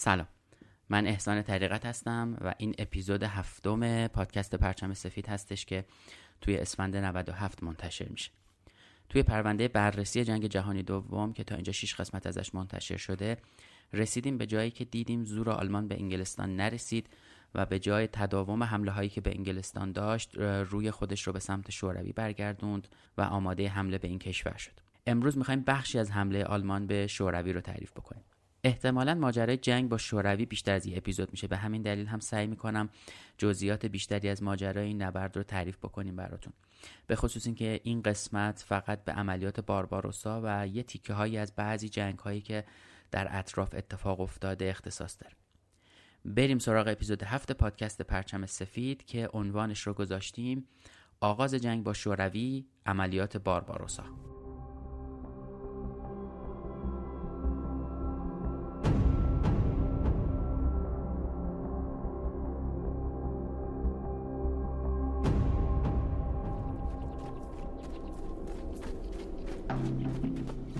سلام. من احسان طریقت هستم و این اپیزود هفتم پادکست پرچم سفید هستش که توی اسفند 97 منتشر میشه. توی پرونده بررسی جنگ جهانی دوم که تا اینجا 6 قسمت ازش منتشر شده رسیدیم به جایی که دیدیم زور آلمان به انگلستان نرسید و به جای تداوم حمله هایی که به انگلستان داشت روی خودش رو به سمت شوروی برگردوند و آماده حمله به این کشور شد. امروز می‌خوایم بخشی از حمله آلمان به شوروی رو تعریف بکنیم. احتمالا ماجرای جنگ با شوروی بیشتر از این اپیزود میشه. به همین دلیل هم سعی می‌کنم جزئیات بیشتری از ماجرای این نبرد رو تعریف بکنیم براتون. به خصوص اینکه این قسمت فقط به عملیات بارباروسا و یه تیکه هایی از بعضی جنگ هایی که در اطراف اتفاق افتاده اختصاص داره. بریم سراغ اپیزود هفت پادکست پرچم سفید که عنوانش رو گذاشتیم آغاز جنگ با شوروی عملیات بارباروسا.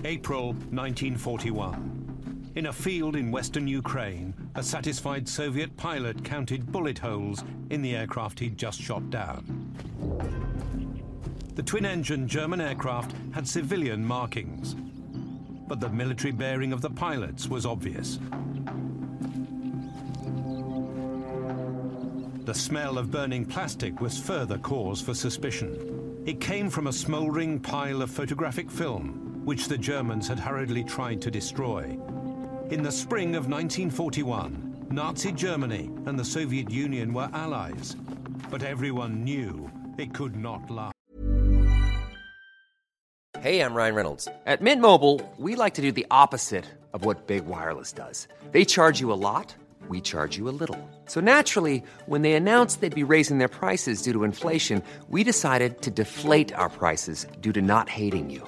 April 1941. In a field in western Ukraine, a satisfied Soviet pilot counted bullet holes in the aircraft he'd just shot down. The twin engine German aircraft had civilian markings, but the military bearing of the pilots was obvious. The smell of burning plastic was further cause for suspicion. It came from a smouldering pile of photographic film which the Germans had hurriedly tried to destroy. In the spring of 1941, Nazi Germany and the Soviet Union were allies, but everyone knew it could not last. Hey, I'm Ryan Reynolds. At Mint Mobile, we like to do the opposite of what Big Wireless does. They charge you a lot, we charge you a little. So naturally, when they announced they'd be raising their prices due to inflation, we decided to deflate our prices due to not hating you.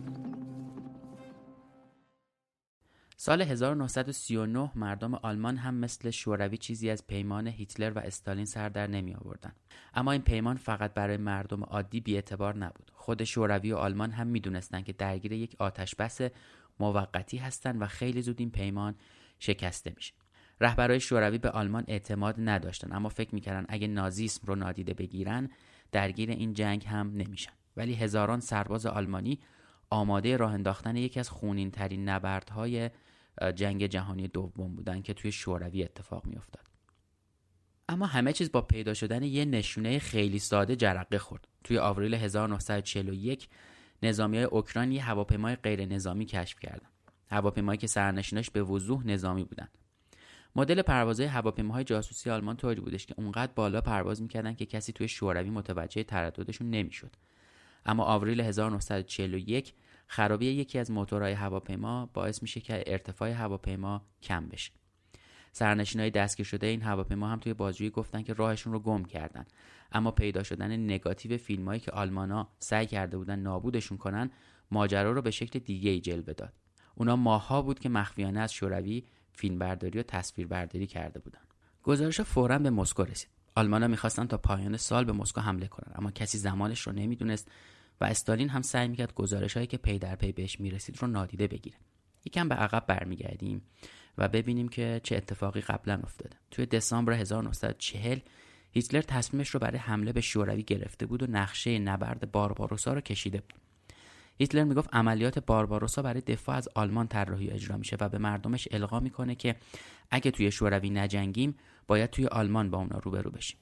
سال 1939 مردم آلمان هم مثل شوروی چیزی از پیمان هیتلر و استالین سر در نمی آوردن. اما این پیمان فقط برای مردم عادی بیاعتبار نبود. خود شوروی و آلمان هم می‌دونستند که درگیر یک آتش بس موقتی هستند و خیلی زود این پیمان شکسته میشه. رهبرای شوروی به آلمان اعتماد نداشتن اما فکر می‌کردن اگه نازیسم رو نادیده بگیرن درگیر این جنگ هم نمیشن ولی هزاران سرباز آلمانی آماده راه انداختن یکی از خونین ترین نبردهای جنگ جهانی دوم بودن که توی شوروی اتفاق میافتاد. اما همه چیز با پیدا شدن یه نشونه خیلی ساده جرقه خورد. توی آوریل 1941 نظامی های اوکراین یه هواپیمای غیر نظامی کشف کردن. هواپیمایی که سرنشیناش به وضوح نظامی بودن. مدل پروازهای هواپیماهای جاسوسی آلمان طوری بودش که اونقدر بالا پرواز می‌کردن که کسی توی شوروی متوجه ترددشون نمی‌شد. اما آوریل 1941 خرابی یکی از موتورهای هواپیما باعث میشه که ارتفاع هواپیما کم بشه. سرنشینای دستگیر شده این هواپیما هم توی بازجویی گفتن که راهشون رو گم کردن. اما پیدا شدن نگاتیو فیلمایی که آلمانا سعی کرده بودن نابودشون کنن ماجرا رو به شکل دیگه ای جلوه داد. اونا ماها بود که مخفیانه از شوروی فیلمبرداری و تصویربرداری کرده بودن. گزارش فورا به مسکو رسید. آلمانا می‌خواستن تا پایان سال به مسکو حمله کنن اما کسی زمانش رو نمی‌دونست و استالین هم سعی می‌کرد گزارش هایی که پی در پی بهش می‌رسید رو نادیده بگیره. یکم به عقب برمیگردیم و ببینیم که چه اتفاقی قبلا افتاده. توی دسامبر 1940 هیتلر تصمیمش رو برای حمله به شوروی گرفته بود و نقشه نبرد بارباروسا رو کشیده بود. هیتلر می‌گفت عملیات بارباروسا برای دفاع از آلمان طراحی اجرا میشه و به مردمش القا می‌کنه که اگه توی شوروی نجنگیم باید توی آلمان با اونا روبرو بشیم.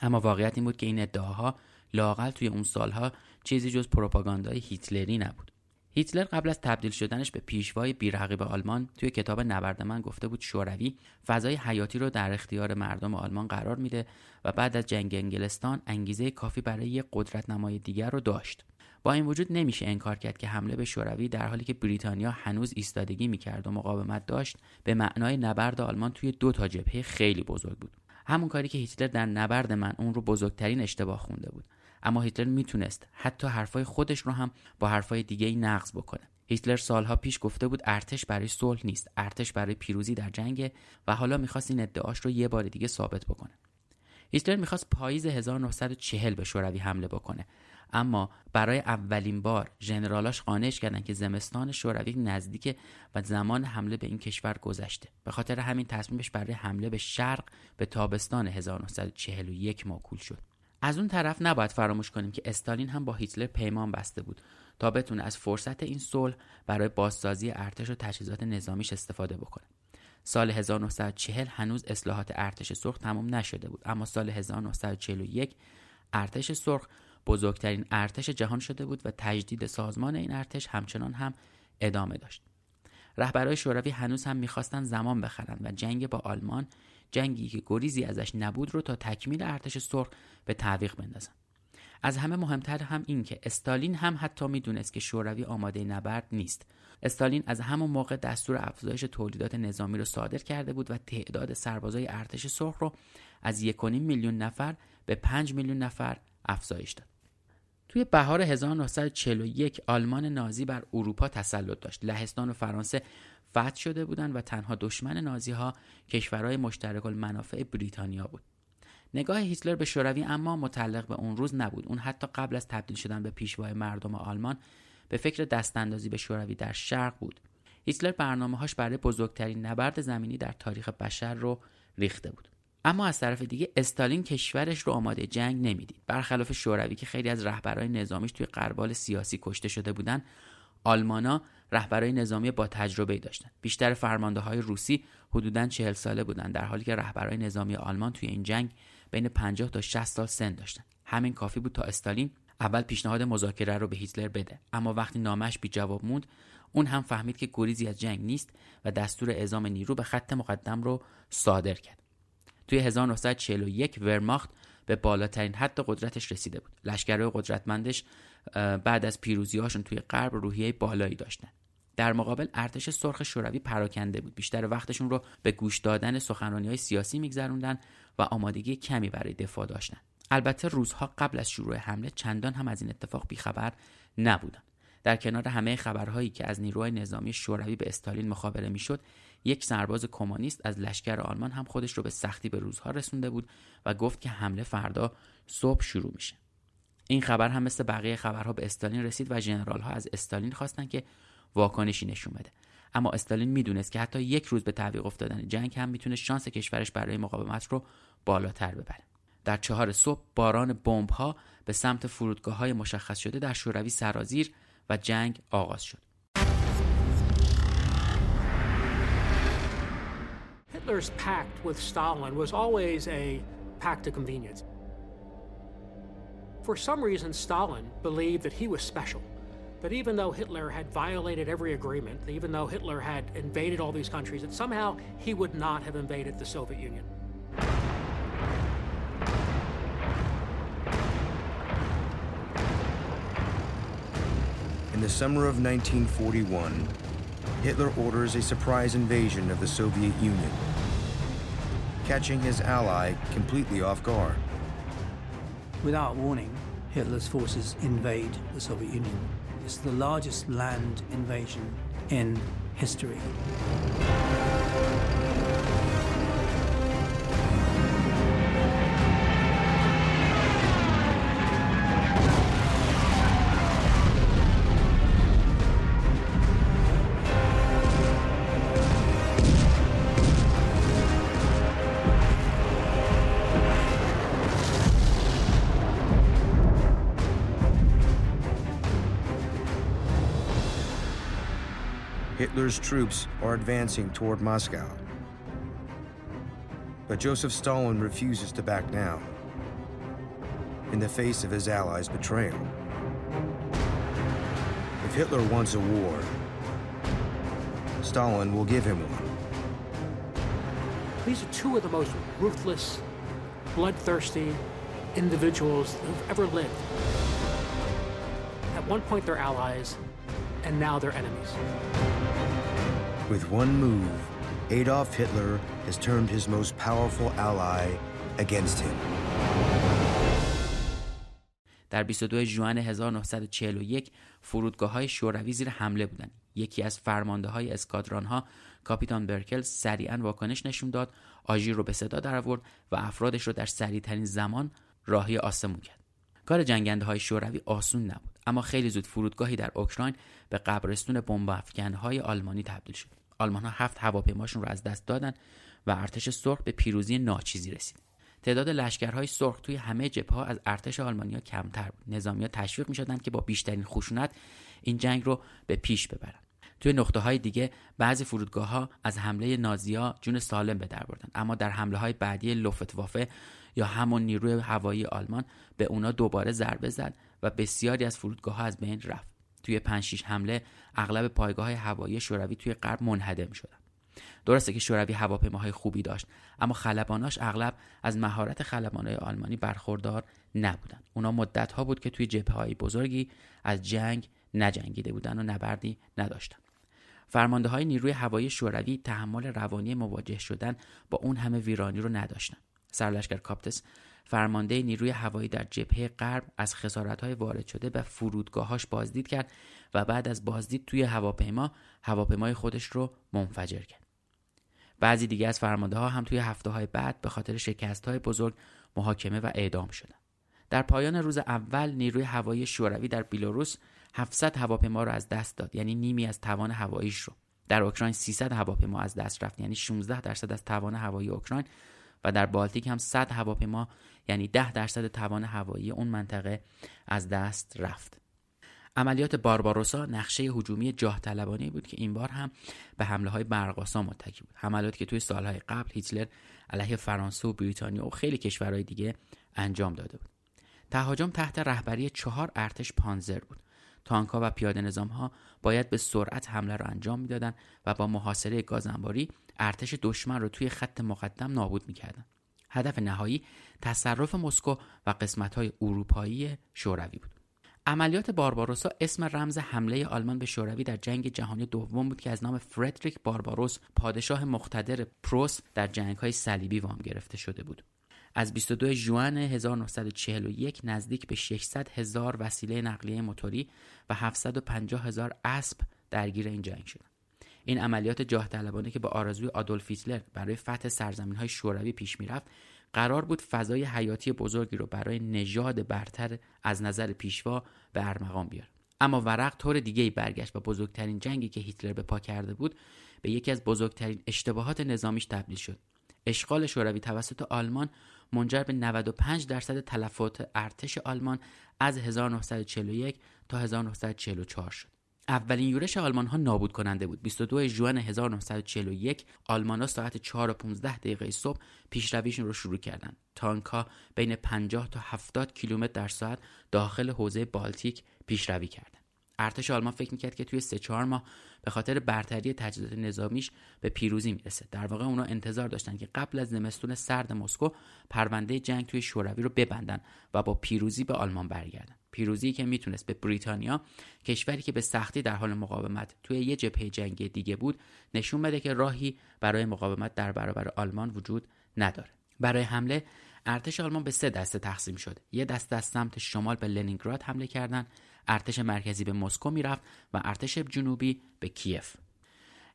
اما واقعیت این بود که این ادعاها لاقل توی اون سالها چیزی جز پروپاگاندای هیتلری نبود. هیتلر قبل از تبدیل شدنش به پیشوای بیرقیب آلمان توی کتاب نبرد من گفته بود شوروی فضای حیاتی رو در اختیار مردم آلمان قرار میده و بعد از جنگ انگلستان انگیزه کافی برای یک قدرت نمای دیگر رو داشت. با این وجود نمیشه انکار کرد که حمله به شوروی در حالی که بریتانیا هنوز ایستادگی می‌کرد و مقاومت داشت به معنای نبرد آلمان توی دو تا جبهه خیلی بزرگ بود. همون کاری که هیتلر در نبرد من اون رو بزرگترین اشتباه خونده بود. اما هیتلر می‌تونست حتی حرفای خودش رو هم با حرفای دیگه ای نقض بکنه. هیتلر سالها پیش گفته بود ارتش برای صلح نیست ارتش برای پیروزی در جنگ و حالا می‌خواست این ادعاش رو یه بار دیگه ثابت بکنه. هیتلر می‌خواست پاییز 1940 به شوروی حمله بکنه. اما برای اولین بار ژنرالاش قانعش کردن که زمستان شوروی نزدیک و زمان حمله به این کشور گذشته. به خاطر همین تصمیمش برای حمله به شرق به تابستان 1941 موکول شد. از اون طرف نباید فراموش کنیم که استالین هم با هیتلر پیمان بسته بود تا بتونه از فرصت این صلح برای بازسازی ارتش و تجهیزات نظامیش استفاده بکنه. سال 1940 هنوز اصلاحات ارتش سرخ تمام نشده بود اما سال 1941 ارتش سرخ بزرگترین ارتش جهان شده بود و تجدید سازمان این ارتش همچنان هم ادامه داشت. رهبرای شوروی هنوز هم می‌خواستن زمان بخرن و جنگ با آلمان جنگی که گریزی ازش نبود رو تا تکمیل ارتش سرخ به تعویق بندازن. از همه مهمتر هم این که استالین هم حتی می‌دونست که شوروی آماده نبرد نیست. استالین از همون موقع دستور افزایش تولیدات نظامی رو صادر کرده بود و تعداد سربازای ارتش سرخ رو از 1.5 میلیون نفر به 5 میلیون نفر افزایش داد. توی بهار 1941 آلمان نازی بر اروپا تسلط داشت. لهستان و فرانسه فتح شده بودند و تنها دشمن نازی ها کشورهای مشترک المنافع بریتانیا بود. نگاه هیتلر به شوروی اما متعلق به اون روز نبود. اون حتی قبل از تبدیل شدن به پیشوای مردم آلمان به فکر دستاندازی به شوروی در شرق بود. هیتلر برنامه‌هاش برای بزرگترین نبرد زمینی در تاریخ بشر رو ریخته بود. اما از طرف دیگه استالین کشورش رو آماده جنگ نمی‌دید. برخلاف شوروی که خیلی از رهبرای نظامیش توی قربال سیاسی کشته شده بودن آلمانا رهبرای نظامی با تجربه داشتن. بیشتر فرمانده های روسی حدوداً چهل ساله بودند در حالی که رهبرای نظامی آلمان توی این جنگ بین 50 تا 60 سال سن داشتن. همین کافی بود تا استالین اول پیشنهاد مذاکره رو به هیتلر بده. اما وقتی نامش بی جواب موند اون هم فهمید که گریزی از جنگ نیست و دستور اعزام نیرو به خط مقدم رو صادر کرد. توی 1941 ورماخت به بالاترین حد قدرتش رسیده بود. لشکرهای قدرتمندش بعد از پیروزیهاشون توی غرب روحیه بالایی داشتن. در مقابل ارتش سرخ شوروی پراکنده بود. بیشتر وقتشون رو به گوش دادن سخنرانی های سیاسی میگذروندن و آمادگی کمی برای دفاع داشتن. البته روزها قبل از شروع حمله چندان هم از این اتفاق بیخبر نبودن. در کنار همه خبرهایی که از نیروهای نظامی شوروی به استالین مخابره می‌شد یک سرباز کمونیست از لشکر آلمان هم خودش رو به سختی به روزها رسونده بود و گفت که حمله فردا صبح شروع میشه. این خبر هم مثل بقیه خبرها به استالین رسید و ژنرال ها از استالین خواستن که واکنشی نشون بده. اما استالین می‌دونست که حتی یک روز به تعویق افتادن جنگ هم می‌تونه شانس کشورش برای مقاومت رو بالاتر ببره. در چهار صبح باران بمب ها به سمت فرودگاه های مشخص شده در شوروی سرازیر و جنگ آغاز شد. Hitler's pact with Stalin was always a pact of convenience. For some reason, Stalin believed that he was special. That even though Hitler had violated every agreement, even though Hitler had invaded all these countries, that somehow he would not have invaded the Soviet Union. In the summer of 1941, Hitler orders a surprise invasion of the Soviet Union, catching his ally completely off guard. Without warning, Hitler's forces invade the Soviet Union. It's the largest land invasion in history. Hitler's troops are advancing toward Moscow. But Joseph Stalin refuses to back down in the face of his allies' betrayal. If Hitler wants a war, Stalin will give him one. These are two of the most ruthless, bloodthirsty individuals who've ever lived. At one point, they're allies, and now they're enemies. With one move, Adolf Hitler has turned his most powerful ally against him. در 22 ژوئن 1941 فرودگاه های شوروی زیر حمله بودند. یکی از فرمانده های اسکادران ها کاپیتان برکل سریعا واکنش نشون داد، آژیر رو به صدا در آورد و افرادش رو در سریعترین زمان راهی آسمون کرد. کار جنگنده های شوروی آسون نبود اما خیلی زود فرودگاهی در اوکراین به قبرستون بمب های آلمانی تبدیل شد. آلمان ها هفت هواپیماشون رو از دست دادن و ارتش سرخ به پیروزی ناچیزی رسید. تعداد لشکرهای سرخ توی همه جبهه ها از ارتش آلمانیا کمتر بود. نظامی تشویق می که با بیشترین خشونت این جنگ رو به پیش ببرن. توی نقطه های دیگه بعضی فرودگاه ها از حمله نازیا جون سالم به در بردن. اما در حمله های بعدی لوفتوافه یا همون نیروی هوایی آلمان به اونا دوباره ضربه زد و بسیاری از فرودگاه ها از بین رفت. توی 5 حمله اغلب پایگاه های هوایی شوروی توی غرب منهدم شدن. درسته که شوروی هواپیماهای خوبی داشت اما خلباناش اغلب از مهارت خلبانهای آلمانی برخوردار نبودند اونا مدت ها بود که توی جبهه های بزرگی از جنگ نجنگیده بودن و نبردی نداشتن. فرمانده های نیروی هوایی شوروی تحمل روانی مواجه شدن با اون همه ویرانی رو نداشتن. سرلشکر کاپتس فرمانده نیروی هوایی در جبهه غرب از های وارد شده به فرودگاهاش بازدید کرد و بعد از بازدید توی هواپیما هواپیمای خودش رو منفجر کرد. بعضی دیگه از فرمانده ها هم توی هفته های بعد به خاطر شکست های بزرگ محاکمه و اعدام شدند. در پایان روز اول نیروی هوایی شوروی در بیلاروس 700 هواپیما رو از دست داد یعنی نیمی از توان هواییش رو در اوکراین 300 هواپیما از دست رفت یعنی 16 درصد از توان هوایی اوکراین و در بالتیک هم 100 هواپیما یعنی 10 درصد توان هوایی اون منطقه از دست رفت. عملیات بارباروسا نقشه هجومی جاه طلبانی بود که این بار هم به حمله های برقاسا متکی بود. حملاتی که توی سالهای قبل هیتلر علیه فرانسه و بریتانیا و خیلی کشورهای دیگه انجام داده بود. تهاجم تحت رهبری چهار ارتش پانزر بود. تانکها و پیاده نظام ها باید به سرعت حمله را انجام می‌دادند و با محاصره گازنباری ارتش دشمن رو توی خط مقدم نابود می‌کردن. هدف نهایی تصرف مسکو و قسمت های اروپایی شوروی بود عملیات بارباروسا اسم رمز حمله آلمان به شوروی در جنگ جهانی دوم بود که از نام فردریک بارباروس پادشاه مقتدر پروس در جنگ های صلیبی وام گرفته شده بود از 22 ژوئن 1941 نزدیک به 600 هزار وسیله نقلیه موتوری و 750 هزار اسب درگیر این جنگ شدند. این عملیات جاه طلبانه که با آرزوی آدولف هیتلر برای فتح سرزمین های شوروی پیش می‌رفت قرار بود فضای حیاتی بزرگی رو برای نژاد برتر از نظر پیشوا به ارمغان بیاره. اما ورق طور دیگه ای برگشت و بزرگترین جنگی که هیتلر به پا کرده بود به یکی از بزرگترین اشتباهات نظامیش تبدیل شد. اشغال شوروی توسط آلمان منجر به 95 درصد تلفات ارتش آلمان از 1941 تا 1944 شد. اولین یورش آلمان ها نابود کننده بود 22 ژوئن 1941 آلمان ها ساعت 4 و 15 دقیقه صبح پیشرویشون رو شروع کردند تانک ها بین 50 تا 70 کیلومتر در ساعت داخل حوزه بالتیک پیشروی کردند ارتش آلمان فکر می‌کرد که توی سه چهار ماه به خاطر برتری تجهیزات نظامیش به پیروزی می‌رسه. در واقع اونا انتظار داشتن که قبل از زمستون سرد مسکو پرونده جنگ توی شوروی رو ببندن و با پیروزی به آلمان برگردن. پیروزی که می‌تونست به بریتانیا کشوری که به سختی در حال مقاومت توی یه جبهه جنگی دیگه بود نشون بده که راهی برای مقاومت در برابر آلمان وجود نداره. برای حمله ارتش آلمان به سه دسته تقسیم شد. یه دسته از سمت شمال به لنینگراد حمله کردند ارتش مرکزی به مسکو می‌رفت و ارتش جنوبی به کیف.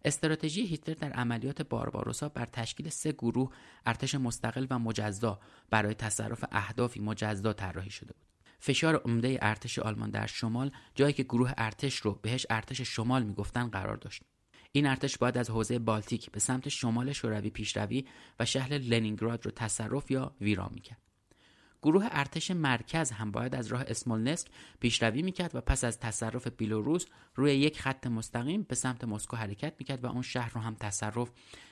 استراتژی هیتلر در عملیات بارباروسا بر تشکیل سه گروه ارتش مستقل و مجزا برای تصرف اهدافی مجزا طراحی شده بود. فشار عمده ارتش آلمان در شمال جایی که گروه ارتش رو بهش ارتش شمال می‌گفتن قرار داشت. این ارتش باید از حوزه بالتیک به سمت شمال شوروی پیشروی و شهر لنینگراد رو تصرف یا ویران می‌کرد. گروه ارتش مرکز هم باید از راه اسمولنسک پیشروی می‌کرد و پس از تصرف بیلوروس روی یک خط مستقیم به سمت مسکو حرکت می‌کرد و اون شهر رو هم تصرف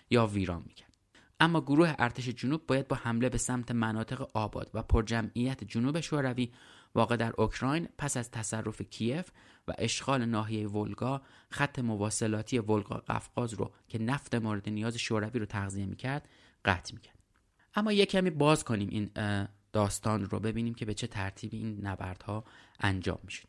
یا ویران می‌کرد. اما گروه ارتش جنوب باید با حمله به سمت مناطق آباد و پرجمعیت جنوب شوروی واقع در اوکراین پس از تصرف کیف و اشغال ناحیه ولگا خط مواصلاتی ولگا قفقاز رو که نفت مورد نیاز شوروی رو تغذیه می‌کرد قطع می‌کرد. اما یک کمی باز کنیم این داستان رو ببینیم که به چه ترتیبی این نبردها انجام میشه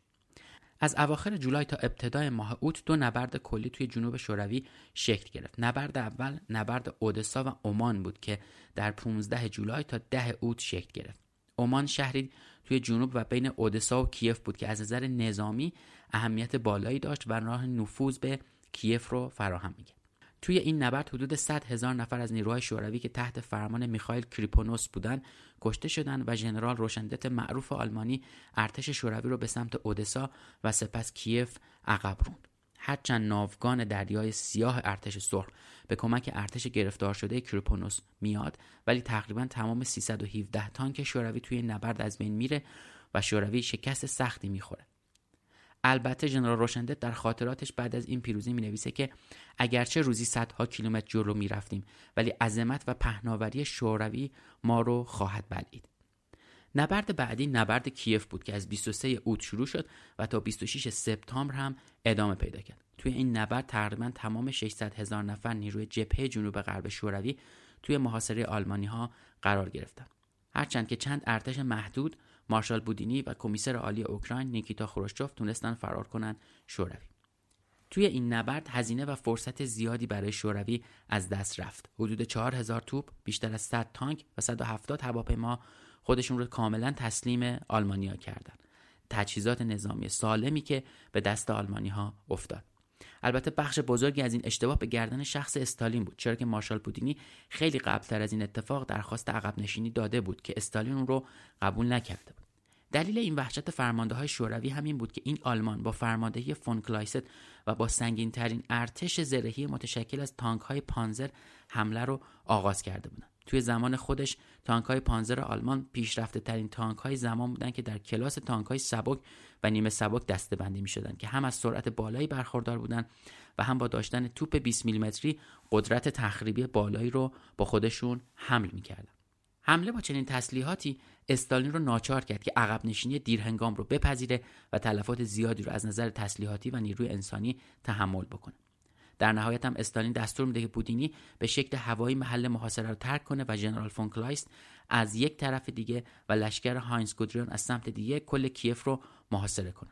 از اواخر جولای تا ابتدای ماه اوت دو نبرد کلی توی جنوب شوروی شکل گرفت. نبرد اول نبرد اودسا و عمان بود که در 15 جولای تا 10 اوت شکل گرفت. عمان شهری توی جنوب و بین اودسا و کیف بود که از نظر نظامی اهمیت بالایی داشت و راه نفوذ به کیف رو فراهم می‌کرد. توی این نبرد حدود 100 هزار نفر از نیروهای شوروی که تحت فرمان میخائیل کریپونوس بودند کشته شدند و ژنرال روشندت معروف آلمانی ارتش شوروی رو به سمت اودسا و سپس کیف عقب روند. هرچند ناوگان دریای سیاه ارتش سرخ به کمک ارتش گرفتار شده کریپونوس میاد ولی تقریبا تمام 317 تانک شوروی توی نبرد از بین میره و شوروی شکست سختی می‌خوره. البته ژنرال روشندت در خاطراتش بعد از این پیروزی می نویسه که اگرچه روزی صدها کیلومتر جلو می رفتیم ولی عظمت و پهناوری شوروی ما رو خواهد بلعید. نبرد بعدی نبرد کیف بود که از 23 اوت شروع شد و تا 26 سپتامبر هم ادامه پیدا کرد. توی این نبرد تقریبا تمام 600 هزار نفر نیروی جبهه جنوب غرب شوروی توی محاصره آلمانی ها قرار گرفتند. هرچند که چند ارتش محدود مارشال بودینی و کمیسر عالی اوکراین نیکیتا خروشچوف تونستن فرار کنند شوروی. توی این نبرد هزینه و فرصت زیادی برای شوروی از دست رفت. حدود 4000 توپ بیشتر از 100 تانک و 170 هواپیما خودشون رو کاملا تسلیم آلمانیا کردند تجهیزات نظامی سالمی که به دست آلمانی ها افتاد. البته بخش بزرگی از این اشتباه به گردن شخص استالین بود چرا که مارشال بودینی خیلی قبلتر از این اتفاق درخواست عقب نشینی داده بود که استالین اون رو قبول نکرده بود. دلیل این وحشت فرمانده های شوروی همین بود که این آلمان با فرماندهی فون کلایست و با سنگین ترین ارتش زرهی متشکل از تانک های پانزر حمله رو آغاز کرده بودند. توی زمان خودش تانک های پانزر آلمان پیشرفته ترین تانک های زمان بودند که در کلاس تانک های سبک و نیمه سبک دسته بندی می شدن که هم از سرعت بالایی برخوردار بودند و هم با داشتن توپ 20 میلیمتری قدرت تخریبی بالایی رو با خودشون حمل می حمله با چنین تسلیحاتی استالین رو ناچار کرد که عقب نشینی دیرهنگام رو بپذیره و تلفات زیادی رو از نظر تسلیحاتی و نیروی انسانی تحمل بکنه. در نهایت هم استالین دستور میده که بودینی به شکل هوایی محل محاصره رو ترک کنه و ژنرال فون کلایست از یک طرف دیگه و لشکر هاینز گودریان از سمت دیگه کل کیف رو محاصره کنن.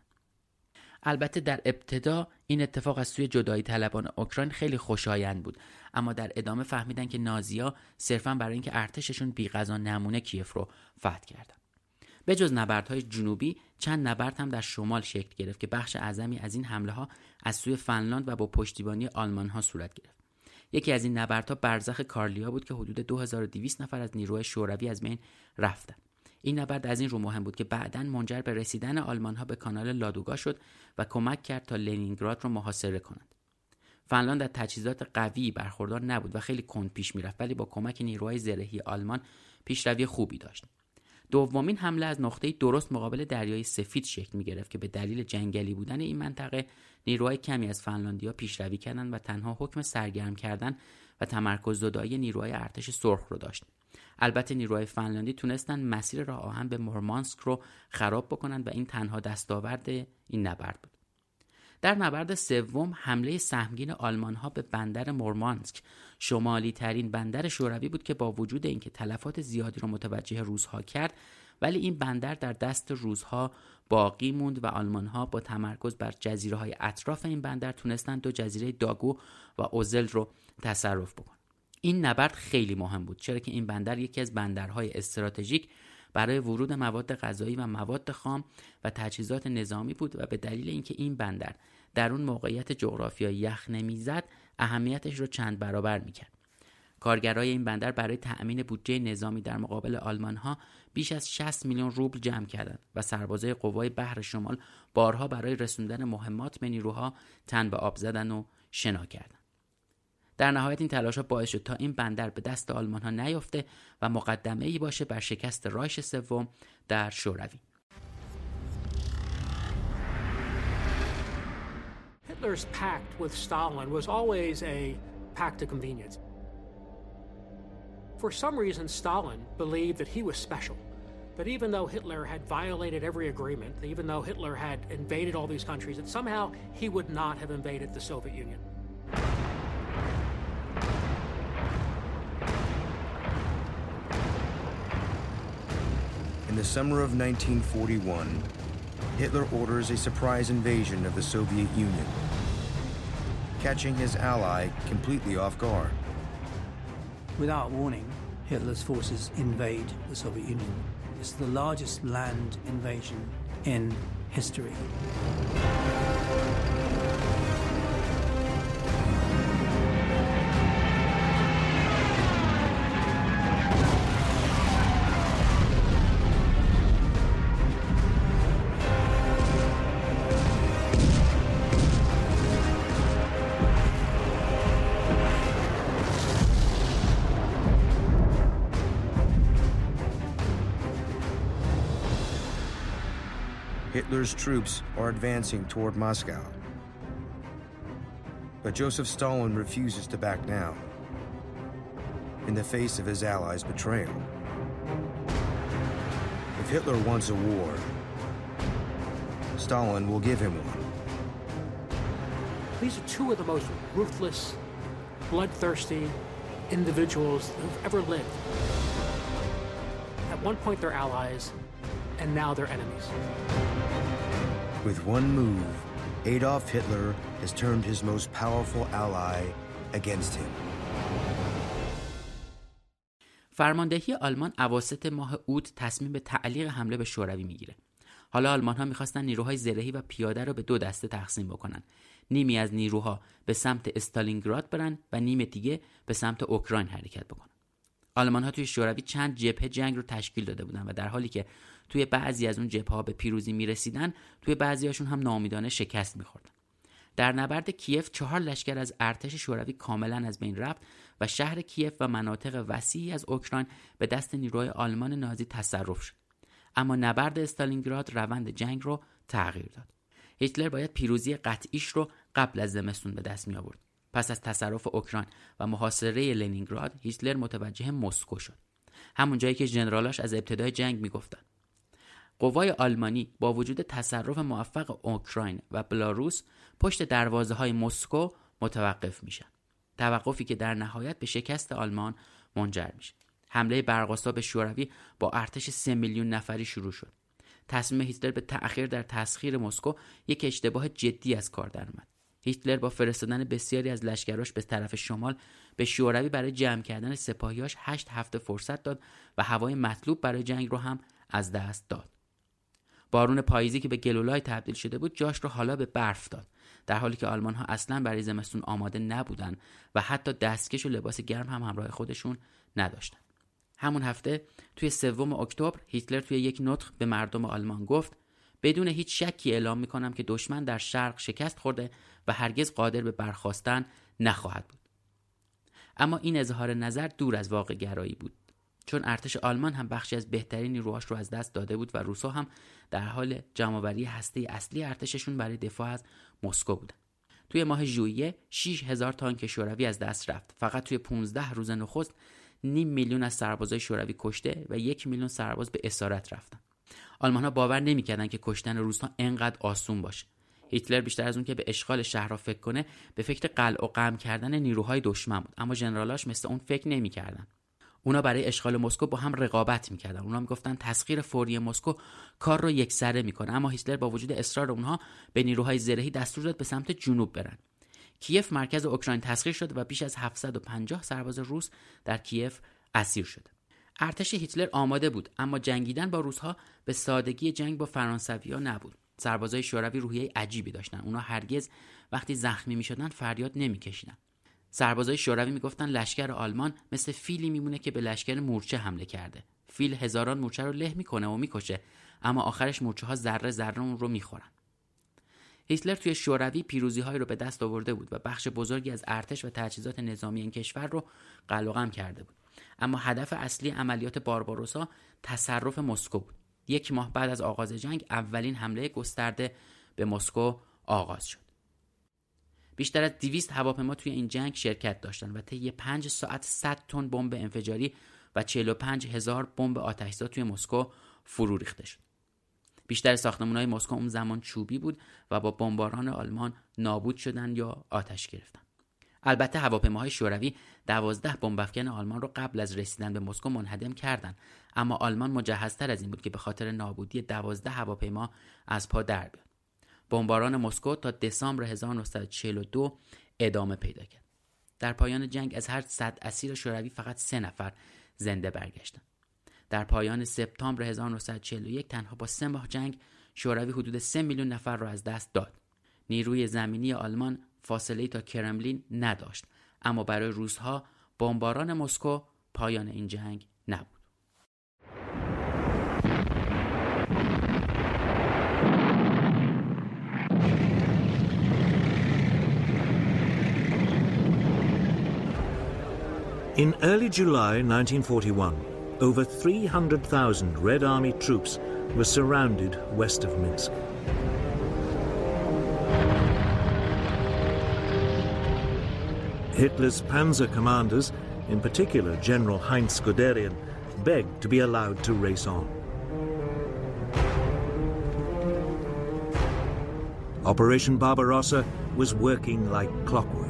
البته در ابتدا این اتفاق از سوی جدایی طلبان اوکراین خیلی خوشایند بود اما در ادامه فهمیدن که نازی‌ها صرفا برای اینکه ارتششون بیغذا نمونه کیف رو فتح کردن. به جز نبردهای جنوبی چند نبرد هم در شمال شکل گرفت که بخش اعظمی از این حمله ها از سوی فنلاند و با پشتیبانی آلمان ها صورت گرفت. یکی از این نبردها برزخ کارلیا بود که حدود 2200 نفر از نیروی شوروی از بین رفتند این نبرد از این رو مهم بود که بعدا منجر به رسیدن آلمان ها به کانال لادوگا شد و کمک کرد تا لنینگراد را محاصره کنند. فنلاند از تجهیزات قوی برخوردار نبود و خیلی کند پیش می‌رفت ولی با کمک نیروهای زرهی آلمان پیشروی خوبی داشت. دومین حمله از نقطه درست مقابل دریای سفید شکل می گرفت که به دلیل جنگلی بودن این منطقه نیروهای کمی از فنلاندیا پیشروی کردند و تنها حکم سرگرم کردن و تمرکز زدایی نیروهای ارتش سرخ رو داشت. البته نیروهای فنلاندی تونستن مسیر راه آهن به مورمانسک رو خراب بکنند و این تنها دستاورد این نبرد بود. در نبرد سوم حمله سهمگین آلمان ها به بندر مورمانسک. شمالی ترین بندر شوروی بود که با وجود اینکه تلفات زیادی رو متوجه روزها کرد ولی این بندر در دست روزها باقی موند و آلمان ها با تمرکز بر جزیره های اطراف این بندر تونستند دو جزیره داگو و اوزل رو تصرف بکنند این نبرد خیلی مهم بود چرا که این بندر یکی از بندرهای استراتژیک برای ورود مواد غذایی و مواد خام و تجهیزات نظامی بود و به دلیل اینکه این بندر در اون موقعیت جغرافیایی یخ نمی‌زد اهمیتش رو چند برابر می‌کرد کارگرای این بندر برای تأمین بودجه نظامی در مقابل آلمان ها بیش از 60 میلیون روبل جمع کردند و سربازای قوای بحر شمال بارها برای رسوندن مهمات به نیروها تن به آب زدن و شنا کردند. در نهایت این تلاش ها باعث شد تا این بندر به دست آلمان ها نیفته و مقدمه ای باشه بر شکست رایش سوم در شوروی Hitler's pact with Stalin was always a pact of convenience. For some reason, Stalin believed that he was special. That even though Hitler had violated every agreement, even though Hitler had invaded all these countries, that somehow he would not have invaded the Soviet Union. The summer of 1941, Hitler orders a surprise invasion of the Soviet Union, catching his ally completely off guard. Without warning, Hitler's forces invade the Soviet Union. It's the largest land invasion in history. Hitler's troops are advancing toward Moscow. But Joseph Stalin refuses to back down in the face of his allies' betrayal. If Hitler wants a war, Stalin will give him one. These are two of the most ruthless, bloodthirsty individuals who've ever lived. At one point, they're allies, and now they're enemies. With one move, Adolf Hitler has turned his most powerful ally against him. فرماندهی آلمان اواسط ماه اوت تصمیم به تعلیق حمله به شوروی می‌گیره. حالا آلمان ها می‌خواستن نیروهای زرهی و پیاده رو به دو دسته تقسیم بکنن. نیمی از نیروها به سمت استالینگراد برن و نیم دیگه به سمت اوکراین حرکت بکنن. آلمان ها توی شوروی چند جبهه جنگ رو تشکیل داده بودن و در حالی که توی بعضی از اون جبهه ها به پیروزی می‌رسیدن توی بعضی هاشون هم نامیدانه شکست میخوردن. در نبرد کیف چهار لشکر از ارتش شوروی کاملا از بین رفت و شهر کیف و مناطق وسیعی از اوکراین به دست نیروهای آلمان نازی تصرف شد. اما نبرد استالینگراد روند جنگ رو تغییر داد. هیتلر باید پیروزی قطعیش رو قبل از زمستون به دست می آورد پس از تصرف اوکراین و محاصره لنینگراد هیتلر متوجه مسکو شد. همون جایی که ژنرالاش از ابتدای جنگ می‌گفتند قوای آلمانی با وجود تصرف موفق اوکراین و بلاروس پشت دروازه های مسکو متوقف میشن. توقفی که در نهایت به شکست آلمان منجر میشه. حمله برقاسا به شوروی با ارتش سه میلیون نفری شروع شد. تصمیم هیتلر به تأخیر در تسخیر مسکو یک اشتباه جدی از کار درآمد. هیتلر با فرستادن بسیاری از لشکراش به طرف شمال به شوروی برای جمع کردن سپاهیاش هشت هفته فرصت داد و هوای مطلوب برای جنگ رو هم از دست داد. بارون پاییزی که به گلولای تبدیل شده بود جاش رو حالا به برف داد. در حالی که آلمان ها اصلا برای زمستون آماده نبودن و حتی دستکش و لباس گرم هم همراه خودشون نداشتن. همون هفته توی سوم اکتبر هیتلر توی یک نطق به مردم آلمان گفت بدون هیچ شکی اعلام می‌کنم که دشمن در شرق شکست خورده و هرگز قادر به برخواستن نخواهد بود. اما این اظهار نظر دور از واقع گرایی بود. چون ارتش آلمان هم بخشی از بهترین نیروهاش رو از دست داده بود و روسا هم در حال جمعآوری هسته اصلی ارتششون برای دفاع از مسکو بودن. توی ماه ژوئیه 6000 تانک شوروی از دست رفت. فقط توی 15 روز نخست نیم میلیون از سربازای شوروی کشته و یک میلیون سرباز به اسارت رفتن. آلمان ها باور نمی‌کردند که کشتن روسها انقدر آسون باشه. هیتلر بیشتر از اون که به اشغال شهرها فکر کنه به فکر قلع و قم کردن نیروهای دشمن بود. اما ژنرالاش مثل اون فکر نمی‌کردن. اونا برای اشغال مسکو با هم رقابت می‌کردن. اونا می‌گفتن تسخیر فوری مسکو کار رو یکسره می‌کنه. اما هیتلر با وجود اصرار اونها به نیروهای زرهی دستور داد به سمت جنوب برن. کیف مرکز اوکراین تسخیر شد و بیش از 750 سرباز روس در کیف اسیر شد. ارتش هیتلر آماده بود اما جنگیدن با روسها به سادگی جنگ با فرانسویا نبود. سربازای شوروی روحیه عجیبی داشتن. اونا هرگز وقتی زخمی می‌شدن فریاد نمیکشیدن. سربازای شوروی می‌گفتن لشکر آلمان مثل فیلی میمونه که به لشکر مورچه حمله کرده. فیل هزاران مورچه رو له می‌کنه و می‌کشه اما آخرش مورچه ها ذره ذره اون رو می‌خورن. هیتلر توی شوروی پیروزی های رو به دست آورده بود و بخش بزرگی از ارتش و تجهیزات نظامی این کشور رو قلقم کرده بود. اما هدف اصلی عملیات بارباروسا تصرف مسکو بود. یک ماه بعد از آغاز جنگ اولین حمله گسترده به مسکو آغاز شد. بیشتر از 200 هواپیما توی این جنگ شرکت داشتند و طی 5 ساعت 100 تن بمب انفجاری و 45 هزار بمب آتشزا توی مسکو فرو ریخته شد. بیشتر ساختمان های مسکو اون زمان چوبی بود و با بمباران آلمان نابود شدن یا آتش گرفتن. البته هواپیماهای شوروی دوازده بمب آلمان رو قبل از رسیدن به مسکو منهدم کردند اما آلمان مجهزتر از این بود که به خاطر نابودی دوازده هواپیما از پا در بیاد بمباران مسکو تا دسامبر 1942 ادامه پیدا کرد. در پایان جنگ از هر صد اسیر شوروی فقط سه نفر زنده برگشتند. در پایان سپتامبر 1941 تنها با سه ماه جنگ شوروی حدود سه میلیون نفر را از دست داد. نیروی زمینی آلمان فاصله تا کرملین نداشت اما برای روزها بمباران مسکو پایان این جنگ نبود. In early July 1941, over 300,000 Red Army troops were surrounded west of Minsk. Hitler's panzer commanders, in particular General Heinz Guderian, begged to be allowed to race on. Operation Barbarossa was working like clockwork.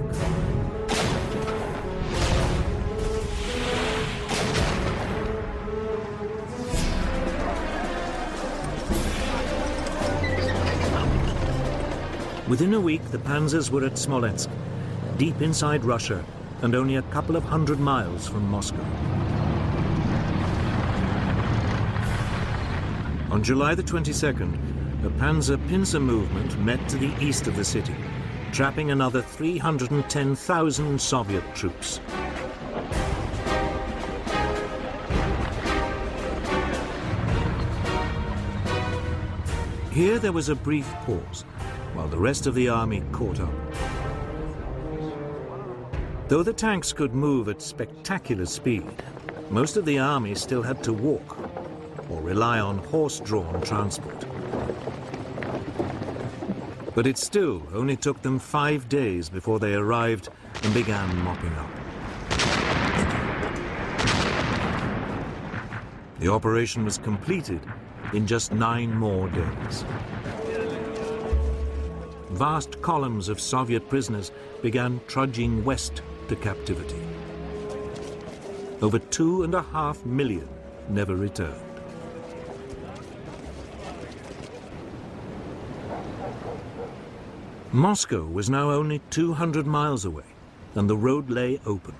Within a week, the panzers were at Smolensk, deep inside Russia and only a couple of hundred miles from Moscow. On July the 22nd, a panzer pincer movement met to the east of the city, trapping another 310,000 Soviet troops. Here there was a brief pause while the rest of the army caught up. Though the tanks could move at spectacular speed, most of the army still had to walk or rely on horse-drawn transport. But it still only took them five days before they arrived and began mopping up. The operation was completed in just nine more days. Vast columns of Soviet prisoners began trudging west to captivity. Over two and a half million never returned. Moscow was now only 200 miles away, and the road lay open.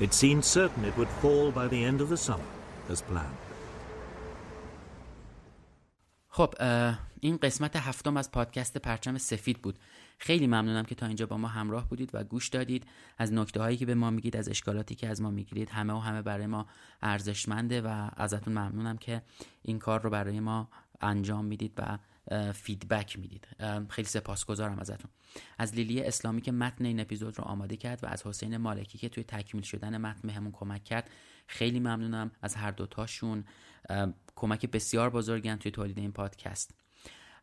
It seemed certain it would fall by the end of the summer, as planned. خب این قسمت هفتم از پادکست پرچم سفید بود. خیلی ممنونم که تا اینجا با ما همراه بودید و گوش دادید. از نکته هایی که به ما میگید از اشکالاتی که از ما می‌گیرید همه و همه برای ما ارزشمنده و ازتون ممنونم که این کار رو برای ما انجام می‌دید و فیدبک می‌دید. خیلی سپاسگزارم ازتون. از لیلی اسلامی که متن این اپیزود رو آماده کرد و از حسین مالکی که توی تکمیل شدن متن بهمون کمک کرد خیلی ممنونم. از هر دوتاشون کمک بسیار بزرگن توی تولید این پادکست.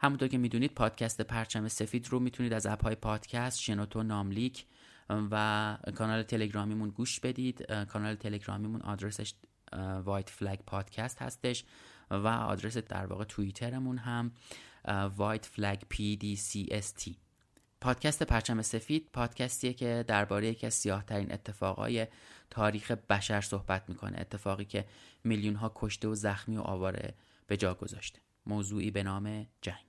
همونطور که می‌دونید پادکست پرچم سفید رو می‌تونید از اپ های پادکست شنوتو ناملیک و کانال تلگرامیمون گوش بدید. کانال تلگرامیمون آدرسش وایت فلگ پادکست هستش و آدرس در واقع توییترمون هم وایت فلگ پی دی سی اس تی پادکست پرچم سفید پادکستیه که درباره یکی از سیاهترین اتفاقای تاریخ بشر صحبت می‌کنه. اتفاقی که میلیون ها کشته و زخمی و آواره به جا گذاشته. موضوعی به نام جنگ.